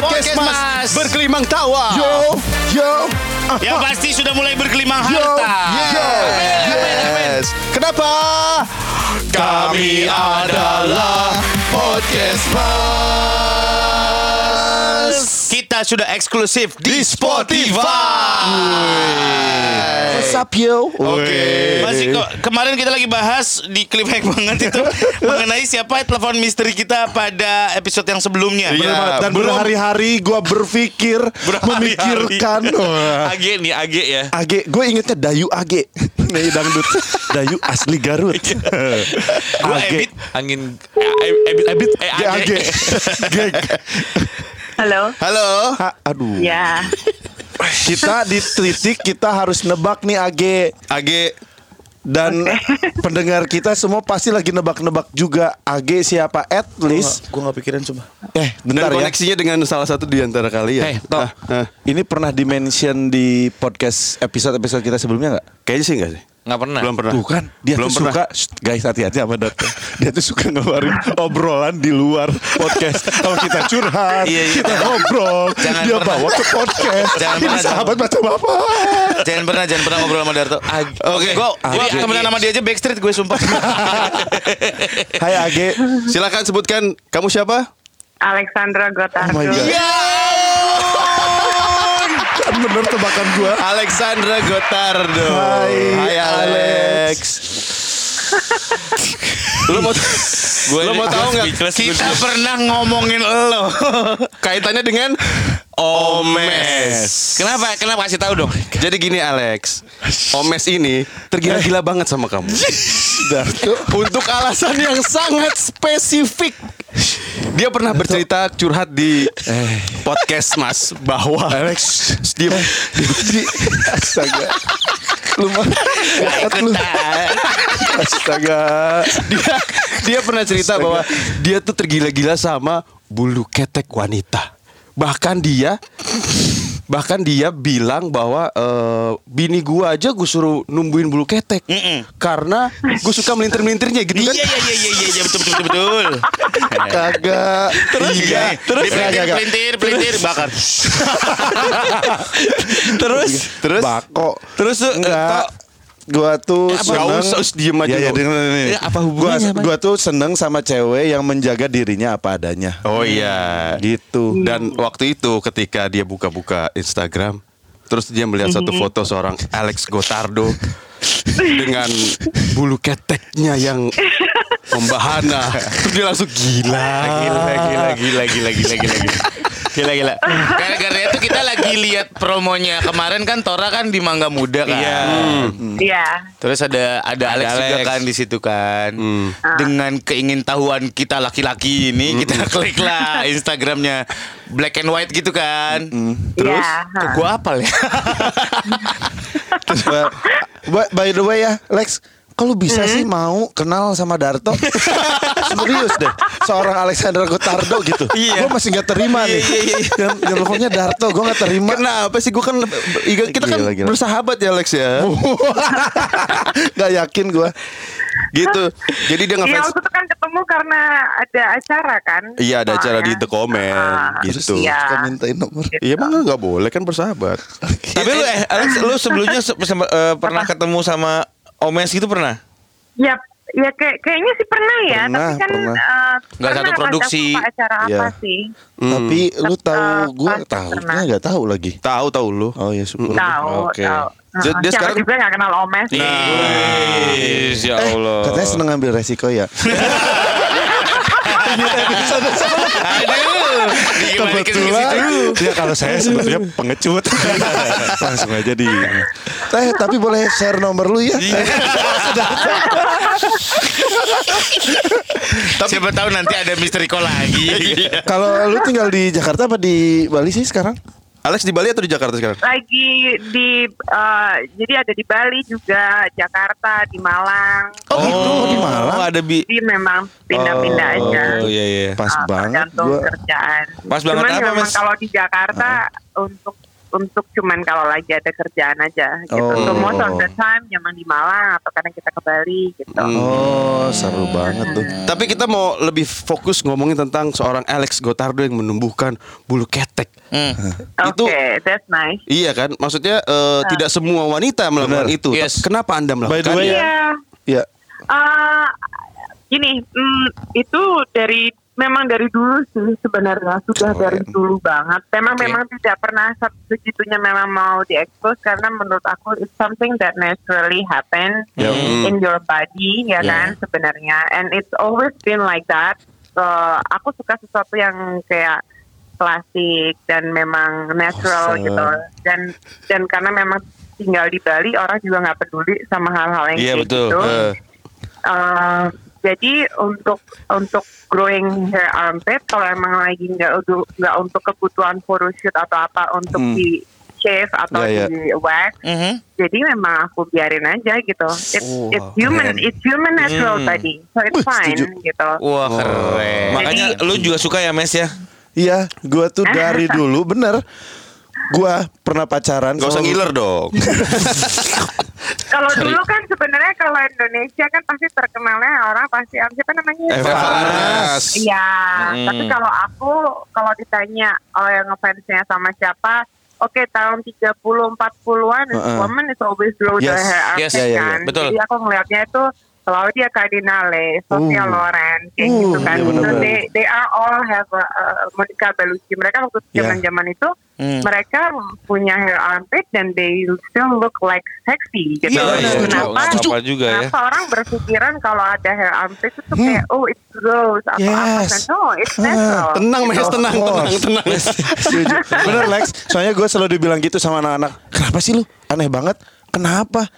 Podcast Podcast Mas Mas. berkelimang tawa. Yo, yo. Yang pasti sudah mulai berkelimang Yo, harta. yo, Yes. Kenapa? Kami adalah Podcast Mas. Kita sudah eksklusif di, Di Spotify. What's up yo? Oke. Masih kok kemarin kita lagi bahas di klip hack banget itu mengenai siapa telepon misteri kita pada episode yang sebelumnya. Iya. Dan belum- berhari-hari gue berpikir, Berhari-hari. memikirkan. Age nih, Age ya. Age, gue ingetnya Dayu Age. Nih dangdut. Dayu asli Garut. Gua Age. Ebit. Angin Ebit Ebit eh Ge Age. Halo. Halo. Ha, aduh. Ya. Kita di titik kita harus nebak nih Age. Age. Dan pendengar kita semua pasti lagi nebak-nebak juga Age siapa at least. Gue gak pikirin coba. Eh, Dan bentar ya. koneksinya dengan salah satu di antara kalian. Eh, Tok. Ah, ah. Ini pernah di-mention di podcast episode-episode kita sebelumnya nggak? Kayaknya sih enggak sih? Gak pernah. Belum pernah. Tuh kan, dia Belum tuh pernah. suka Shh, guys hati-hati sama Dot. Dia tuh suka ngeluarin obrolan di luar podcast. Kalau kita curhat, Iya, iya. kita ngobrol, Jangan dia pernah. bawa ke podcast. Jangan Ini pernah, sahabat macam apa? Jangan pernah jangan pernah ngobrol sama Darto. Oke, gua gua Age. temenan sama dia aja backstreet gue sumpah. Hai Age. Silakan sebutkan kamu siapa? Alexandra Gotardo. Oh my God. Kan bener tebakan gua. Alexandra Gotardo. Hai, Hai Alex. lu mau Gue lu mau tahu nggak Kita pernah ngomongin lo. kaitannya dengan Omes? Kenapa? Kenapa kasih tahu dong? Jadi gini Alex, Omes ini tergila-gila banget sama kamu. Darto. Untuk alasan yang sangat spesifik. Dia pernah bercerita curhat di podcast Mas bahwa Alex. dia Di, astaga. Lu mah lu. Astaga. dia dia pernah cerita Astaga. bahwa dia tuh tergila-gila sama bulu ketek wanita. Bahkan dia bahkan dia bilang bahwa eh, bini gua aja gue suruh numbuhin bulu ketek Mm-mm. karena gue suka melintir-melintirnya gitu kan. Iya iya iya iya iya betul betul betul betul. Kagak. Terus Iya, terus pelintir pelintir pelintir bakar. terus terus Bako. terus Enggak. Gua tuh Apa? seneng usah, us diem aja Ya, ya, ini. Ya, apa Gua, hubungannya, Mas? gua tuh seneng sama cewek yang menjaga dirinya apa adanya. Oh iya, Gitu. Dan waktu itu ketika dia buka-buka Instagram, terus dia melihat satu foto seorang Alex Gotardo dengan bulu keteknya yang membahana. Terus dia langsung gila. Gila gila gila gila gila gila gila. Gila gila. Gara-gara itu kita lagi lihat promonya kemarin kan Tora kan di Mangga Muda kan. Iya. Iya. Terus ada ada Alex, juga Alex. kan di situ kan. Hmm. Dengan keingintahuan kita laki-laki ini kita klik lah Instagramnya black and white gitu kan. Terus Iya. kok gua apal ya? Terus, by, by the way ya, Lex, kalau bisa sih mau kenal sama Darto Serius deh Seorang Alexander Gotardo gitu Iya. Gue masih gak terima nih Yang, yang teleponnya Darto Gue gak terima Kenapa sih gue kan kita kan Gila, gila. bersahabat ya Alex ya. Gak yakin gue gitu. Jadi dia Iya ngefans. waktu itu kan ketemu karena ada acara kan. Iya ada acara di. The Comment Ah, gitu. Iya. Suka mintain nomor Iya emang nggak boleh kan bersahabat. Tapi lu eh Alex, lu sebelumnya se- sem- eh, pernah ketemu sama Omes gitu pernah? Ya, ya kayak kayaknya sih pernah ya, Pernah, tapi kan pernah. eh, Nggak pernah satu produksi. acara Iya. apa sih? Tapi lu tahu eh, Gue tahu pernah. Gak tahu lagi Tahu tahu lu. Oh ya syukur Tahu, Oke tahu. Dia- Heeh, dia sekarang- juga nggak kenal Omes. Iya. ya Eh, Allah. katanya seneng ngambil resiko ya ke situ. Kebetulan. Ya kalau saya sebenarnya pengecut. Langsung aja di Eh tapi boleh share nomor lu ya? Siapa tahu nanti ada misteri call lagi. Kalau lu tinggal di Jakarta apa di Bali sih sekarang? Alex di Bali atau di Jakarta sekarang? Lagi di eh, jadi ada di Bali juga, Jakarta, di Malang. Oh, gitu di Malang Oh, ada bi Jadi memang pindah-pindah aja. Oh iya iya. Pas Ah, banget tergantung gua kerjaan. Pas banget Cuman apa, memang Mas? kalau di Jakarta untuk untuk cuman kalau lagi ada kerjaan aja gitu. Oh. So most of the time memang di Malang atau kadang kita ke Bali gitu. Oh, seru banget tuh. Tapi kita mau lebih fokus ngomongin tentang seorang Alex Gotardo yang menumbuhkan bulu ketek. Oke, Itu that's nice. iya kan? Maksudnya eh, tidak semua wanita melakukan Benar. itu. Yes. Kenapa Anda By the melakukan? way, Iya. Iya. Eh, gini, mm, itu dari memang dari dulu sih sebenarnya sudah dari dulu banget. Memang Oke. memang tidak pernah se- segitunya memang mau diekspos karena menurut aku it's something that naturally happen Ya. in your body ya kan sebenarnya. And it's always been like that. So, aku suka sesuatu yang kayak klasik dan memang natural Awesome. gitu. Dan dan karena memang tinggal di Bali orang juga nggak peduli sama hal-hal yang Iya, kayak betul. gitu. Eh, Uh, jadi untuk untuk growing hair armpit kalau emang lagi nggak nggak untuk kebutuhan photoshoot atau apa untuk Hmm. di shave atau Ya, ya. di wax Mhm. jadi memang aku biarin aja gitu it's, Oh, it's human keren. it's human natural Hmm. body so it's Wih, fine setuju. gitu Wah keren. Makanya Jadi- lu juga suka ya Mes ya? Iya, gua tuh dari dulu bener. Gua pernah pacaran. Gak usah ngiler dong. kalau dulu kan sebenarnya kalau Indonesia kan pasti terkenalnya orang pasti apa namanya Eva Arnas. Iya, Hmm. tapi kalau aku kalau ditanya oh yang ngefansnya sama siapa, oke tahun 30 40-an Heeh. woman is always the Yes. hair Yes. armpit Iya, iya, kan. iya. Betul. Jadi aku ngelihatnya itu Claudia Cardinale, Sofia Uh. Loren, kayak Uh, gitu kan. iya So they, they are all have a, uh, Monica Bellucci. Mereka waktu Iya. zaman-zaman itu Hmm. mereka punya hair armpit dan they still look like sexy gitu. Iya, Nah, iya, kenapa? nggak apa-apa juga ya. Kenapa orang berpikiran kalau ada hair armpit itu kayak oh it's gross atau apa Hmm. Yes. kan? No, it's natural. tenang, Mes, Gitu. tenang, Of tenang, course. tenang. Setuju. Bener Lex, soalnya gue selalu dibilang gitu sama anak-anak. Kenapa sih lu? Aneh banget. Kenapa?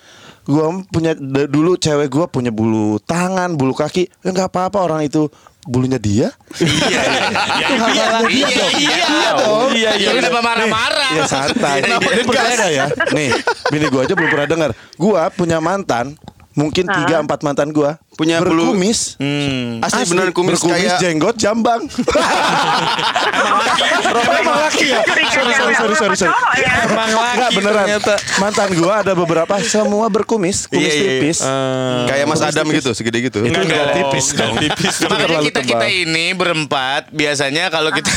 Gue punya dulu cewek gue punya bulu tangan, bulu kaki. Ya nggak apa-apa orang itu bulunya dia. Iya, Itu hak-haknya dia iya, dong. iya. dong. Iya, iya. Terus, Kenapa marah-marah? Ya santai. Ini percaya nggak ya? Nih, bini gue aja belum pernah dengar. Gue punya mantan, mungkin Ah. tiga empat mantan gue Punya bulu- berkumis. Hmm. Asli beneran kumis berkumis kayak jenggot jambang. Emang laki ya? Sorry sorry sorry sorry. sorry. Cowok ya? Emang laki Enggak beneran. ternyata. Mantan gua ada beberapa semua berkumis, kumis Iya, iya, iya. tipis. Eh. kayak Mas Adam gitu, segede gitu. Itu Enggak tipis dong. tipis. Makanya kita tebal. kita ini berempat biasanya kalau kita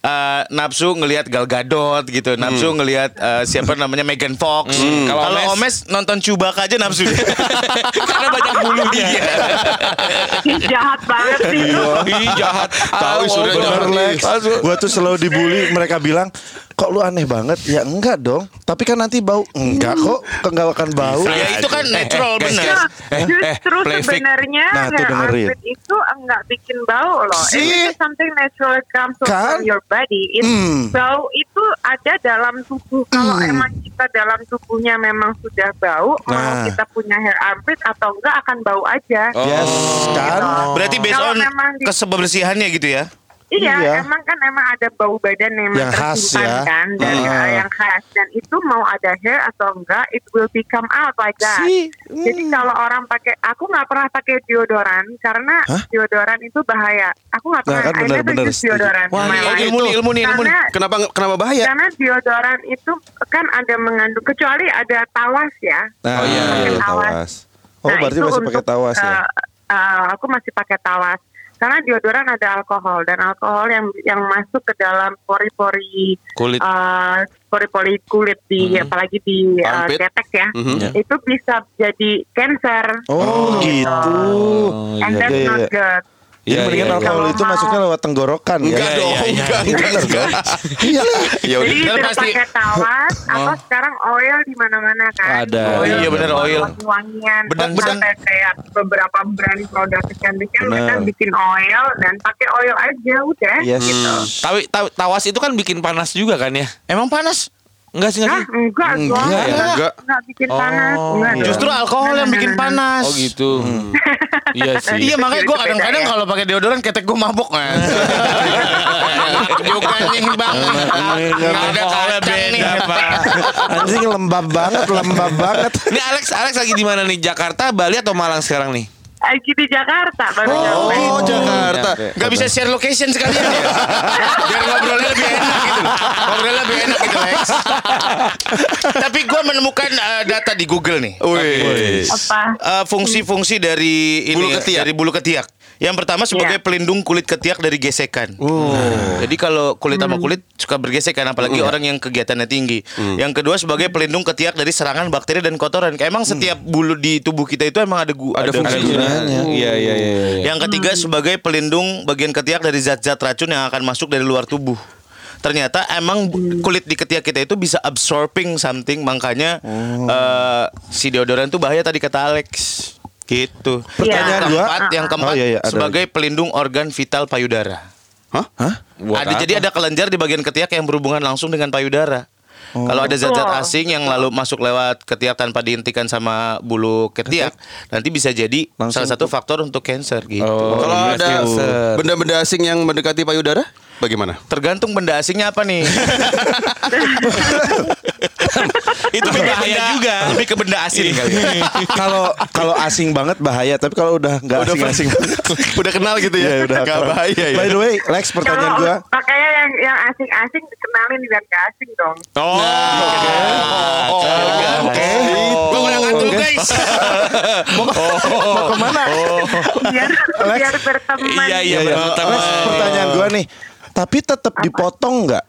eh, nafsu ngelihat Gal Gadot gitu, nafsu ngelihat eh, siapa namanya Megan Fox. Kalau Kalau Omes, nonton Chewbacca aja nafsu. Karena banyak bulunya. Ih, jahat banget sih lu. Ih jahat. Tahu Ah, sudah bener, jahat. Lex. Gua tuh selalu dibully, mereka bilang, "Kok lu aneh banget?" Ya enggak dong. Tapi kan nanti bau. Enggak kok, kok enggak akan bau. ya itu kan natural guys, bener. Nah, Eh, justru eh, playfake. sebenarnya Nah, tuh dengerin. itu enggak bikin bau loh. Is something natural comes Kan? from your body. It, Hmm. Bau itu ada dalam tubuh. Kalau emang kita dalam tubuhnya memang sudah bau, mau Nah. kita punya hair armpit atau enggak akan bau aja. Yes, kan? Berarti based Kalau on memang kesebersihannya gitu ya. Iya, Iya. emang kan emang ada bau badan yang, Yang khas ya. kan dan Ah. yang khas dan itu mau ada hair atau enggak it will become out like that. Si, Jadi kalau orang pakai aku nggak pernah pakai deodoran karena Hah? deodoran itu bahaya. Aku nggak Nah, pernah kan never benar, use setuju. deodoran. Wah, life. ilmu nih, ilmu nih, ilmu nih. Kenapa kenapa bahaya? Karena deodoran itu kan ada mengandung kecuali ada tawas ya. Nah, Oh, iya, iya, tawas. Oh, Nah, berarti masih pakai tawas ya? eh, eh, aku masih pakai tawas. Karena deodoran ada alkohol dan alkohol yang yang masuk ke dalam pori-pori Kulit. eh, pori-pori kulit di apalagi di eh, Armpit. ketek ya. Mhm. Itu bisa jadi cancer. Oh, gitu. Oh, And iya. that's iya, not iya. good. Jadi Iya, mendingan iya, alkohol Kalau itu masuknya lewat tenggorokan Enggak ya. dong, iya, iya. enggak, enggak, Bener enggak. kan? Iya lah. Ya Jadi pasti- pakai tawas atau sekarang oil di mana-mana kan. Ada. Oil, Iya, bener, oil. Terus bedang. sampai kayak beberapa brand produk kecantikan mereka bikin oil dan pakai oil aja udah Yes. gitu. Tapi taw- tawas itu kan bikin panas juga kan ya? Emang panas? Enggak sih, enggak sih? enggak, Enggak enggak, ya? enggak, Enggak. enggak bikin panas, Oh, enggak. iya. Justru alkohol yang bikin panas. Oh gitu. iya sih. Iya makanya gue kadang-kadang ya. kalau pakai deodoran ketek gue mabok kan. juga nih bang. Nggak ada Alkoholnya kacang nih. beda, Pak. Anjing lembab banget, lembab banget. Ini Alex, Alex lagi di mana nih? Jakarta, Bali atau Malang sekarang nih? Lagi di Jakarta baru nyampe. Oh, Jakarta. Gak bisa share location sekalian ya Biar ngobrolnya lebih enak gitu. Ngobrolnya lebih enak gitu Lex Tapi gue menemukan eh, data di Google nih Wih. Apa? Eh, Fungsi-fungsi dari ini Bulu ya, ketiak. Dari bulu ketiak yang pertama sebagai Iya. pelindung kulit ketiak dari gesekan. Jadi kalau kulit sama kulit suka bergesekan apalagi orang yang kegiatannya tinggi. Yang kedua sebagai pelindung ketiak dari serangan bakteri dan kotoran. Kayak emang setiap bulu di tubuh kita itu emang ada gu- Ada fungsinya. Gunanya. Iya iya iya. iya. Yang ketiga sebagai pelindung bagian ketiak dari zat-zat racun yang akan masuk dari luar tubuh. Ternyata emang kulit di ketiak kita itu bisa absorbing something, makanya eh, si deodoran itu bahaya tadi kata Alex. Gitu. Pertanyaan yang keempat, yang keempat Oh, iya, iya, sebagai pelindung organ vital payudara. Hah? Hah? Buat ada apa? jadi ada kelenjar di bagian ketiak yang berhubungan langsung dengan payudara. Kalau ada zat-zat Oh. asing yang lalu masuk lewat ketiak tanpa dihentikan sama bulu ketiak, nanti bisa jadi Langsung salah satu faktor untuk cancer gitu. Oh, Kalau iya, ada benda-benda asing yang mendekati payudara, bagaimana? Tergantung benda asingnya apa nih. Itu bahaya juga. Lebih ke benda asing kali ya. Kalau kalau asing banget bahaya, tapi kalau udah nggak Udah asing-asing udah kenal gitu ya? Iya, udah Gak kenal. bahaya ya? By the way, Lex pertanyaan gua. makanya yang yang asing-asing dikenalin biar gak asing dong. Oh. Oke. Gue berangkat dulu guys. Mau ke mana? Biar biar berteman. Iya iya Iya, iya. Lex, pertanyaan gua nih. Tapi tetap dipotong nggak?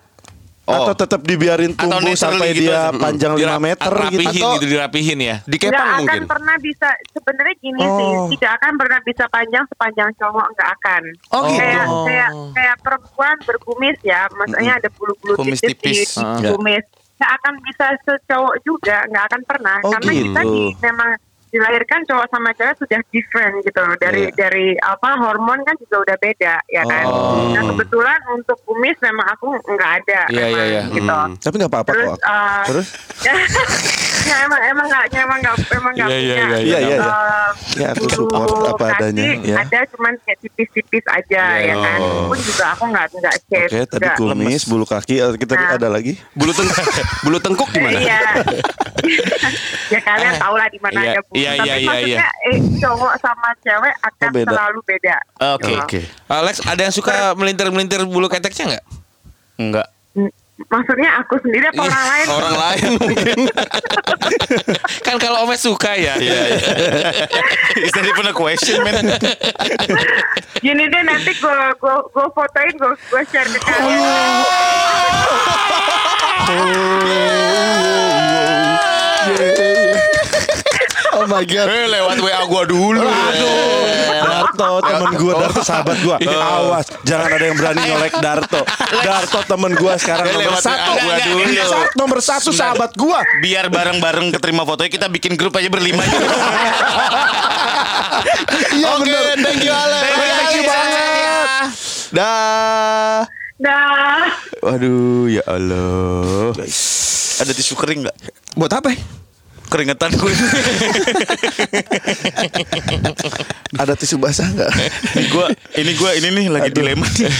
Oh. Atau tetap dibiarin tumbuh sampai gitu. dia panjang 5 meter gitu? Rapihin Atau gitu dirapihin ya. Di Nggak kepang akan mungkin? pernah bisa sebenarnya gini Oh. sih tidak akan pernah bisa panjang sepanjang cowok nggak akan Oh, gitu. kayak kayak kayak perempuan berkumis ya maksudnya ada bulu-bulu Kumis tipis, tipis. di, di kumis nggak akan bisa secowok juga nggak akan pernah Oh, karena kita gitu. di, memang dilahirkan cowok sama cewek sudah different gitu loh dari Iya. dari apa hormon kan juga udah beda ya kan Oh. nah kebetulan untuk kumis memang aku nggak ada Iya, memang iya, iya. gitu Tapi nggak apa-apa terus kok. eh, Terus? ya, emang emang nggak emang nggak emang nggak Iya, iya, punya iya, iya, iya. eh, Ya, aku bulu support apa kaki adanya, ya. ada cuman kayak tipis-tipis aja Iya, ya kan oh. pun juga aku nggak nggak shave Oke, tadi nggak kumis, bulu kaki, eh, kita Nah. ada lagi. Bulu tengkuk, bulu tengkuk gimana? Iya. ya kalian tahu lah di mana Iya, ada bulu. iya, Tapi iya, iya, maksudnya eh, cowok sama cewek akan Oh, beda. selalu beda. Oke. Gitu. Oke. Alex, ada yang suka melintir-melintir bulu keteknya nggak? Enggak. Maksudnya aku sendiri apa orang lain? Orang lain mungkin. kan kalau Omes suka ya. Iya, iya. Is that even a question, man? Gini deh nanti gue gue gue fotoin gue gue share ke kalian. Oh my god. Eh, lewat WA gua dulu. Darto temen gue Darto sahabat gue awas jangan ada yang berani nyolek Darto Darto temen gue sekarang Dia nomor lewat satu WA gua dulu. Nomor satu sahabat gue Biar bareng-bareng keterima fotonya kita bikin grup aja berlima. iya Oke, bener thank you Alex. Thank you banget. Dah. Dah. Waduh, ya Allah. Ada tisu kering nggak? Buat apa? Keringetan gue. ada tisu basah nggak ini gua ini gua ini nih lagi dilema nih.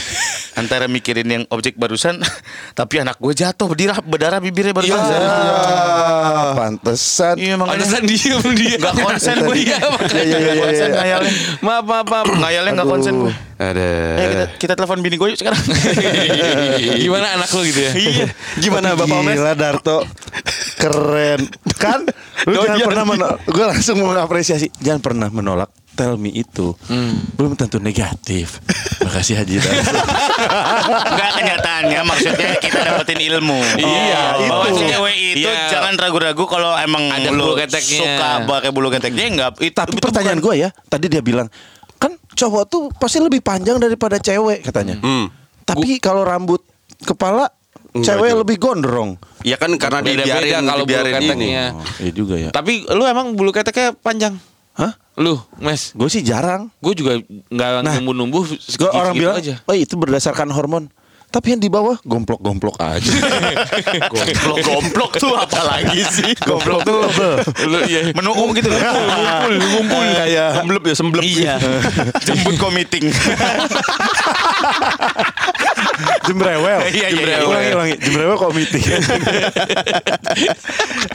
Antara mikirin yang objek barusan tapi anak gue jatuh berdarah berdarah bibirnya barusan. Ah, pantesan Iya makanya Pantesan diem dia. Gak konsen gue iya, iya, Nggak iya, konsen iya. ngayalnya Maaf maaf maaf. Ngayalnya gak konsen gue Ada. Eh kita, kita telepon bini gue yuk sekarang Gimana anak lu gitu ya? Iya Gimana Bapak Omes? Gila Darto Keren Kan Lu jangan pernah menolak Gue langsung mengapresiasi Jangan pernah menolak Tell me itu Belum tentu negatif Makasih Haji Enggak kenyataannya maksudnya kita dapetin ilmu Iya, Bahwa itu. si cewek itu Iya. jangan ragu-ragu Kalau emang Ada lu bulu keteknya. suka pakai bulu keteknya enggak itu, Tapi itu pertanyaan gue ya Tadi dia bilang Kan cowok tuh pasti lebih panjang daripada cewek katanya Hmm. Tapi kalau rambut kepala Enggak Cewek juga. lebih gondrong Ya kan karena Beda-beda dibiarin kalau bulu dibiarin ini. keteknya. Oh, Iya juga ya Tapi lu emang bulu keteknya panjang? Hah? Lu, Mes? Gue sih jarang. Gue juga nggak Nah, numbuh-numbuh Gue orang bilang aja. Oh itu berdasarkan hormon. Tapi yang di bawah Gomplok-gomplok aja. Gomplok tuh apa lagi sih? Gomplok tuh. Lu iya. Menuung gitu loh Ngumpul Ngumpul Kayak Semblep ya, semblep. Iya. Jemput komiting Jembrewel. Iya, iya, iya. Jembrewel. Ulangi. Ulangi Jembrewel komiti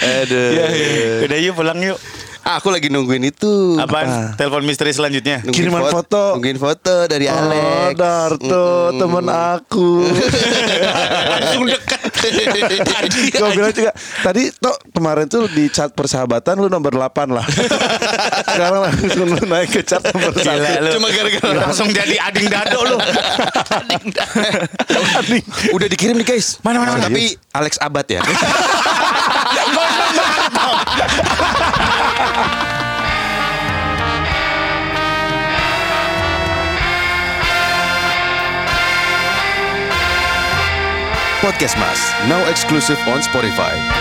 Aduh. Udah yuk pulang yuk Aku lagi nungguin itu. Apaan? Telepon misteri selanjutnya. Nungguin Kiriman foto. Nungguin foto dari Oh, Alex. Darto, temen aku. Langsung dekat. Gue bilang juga tadi toh kemarin tuh di chat persahabatan lu nomor 8 lah. Sekarang langsung lu naik ke chat nomor Gila satu. lu. Cuma gara-gara- langsung jadi ading dado lu. Udah dikirim nih guys. Mana, mana, mana? Tapi Alex Abad ya. Podcast Mas, now exclusive on Spotify.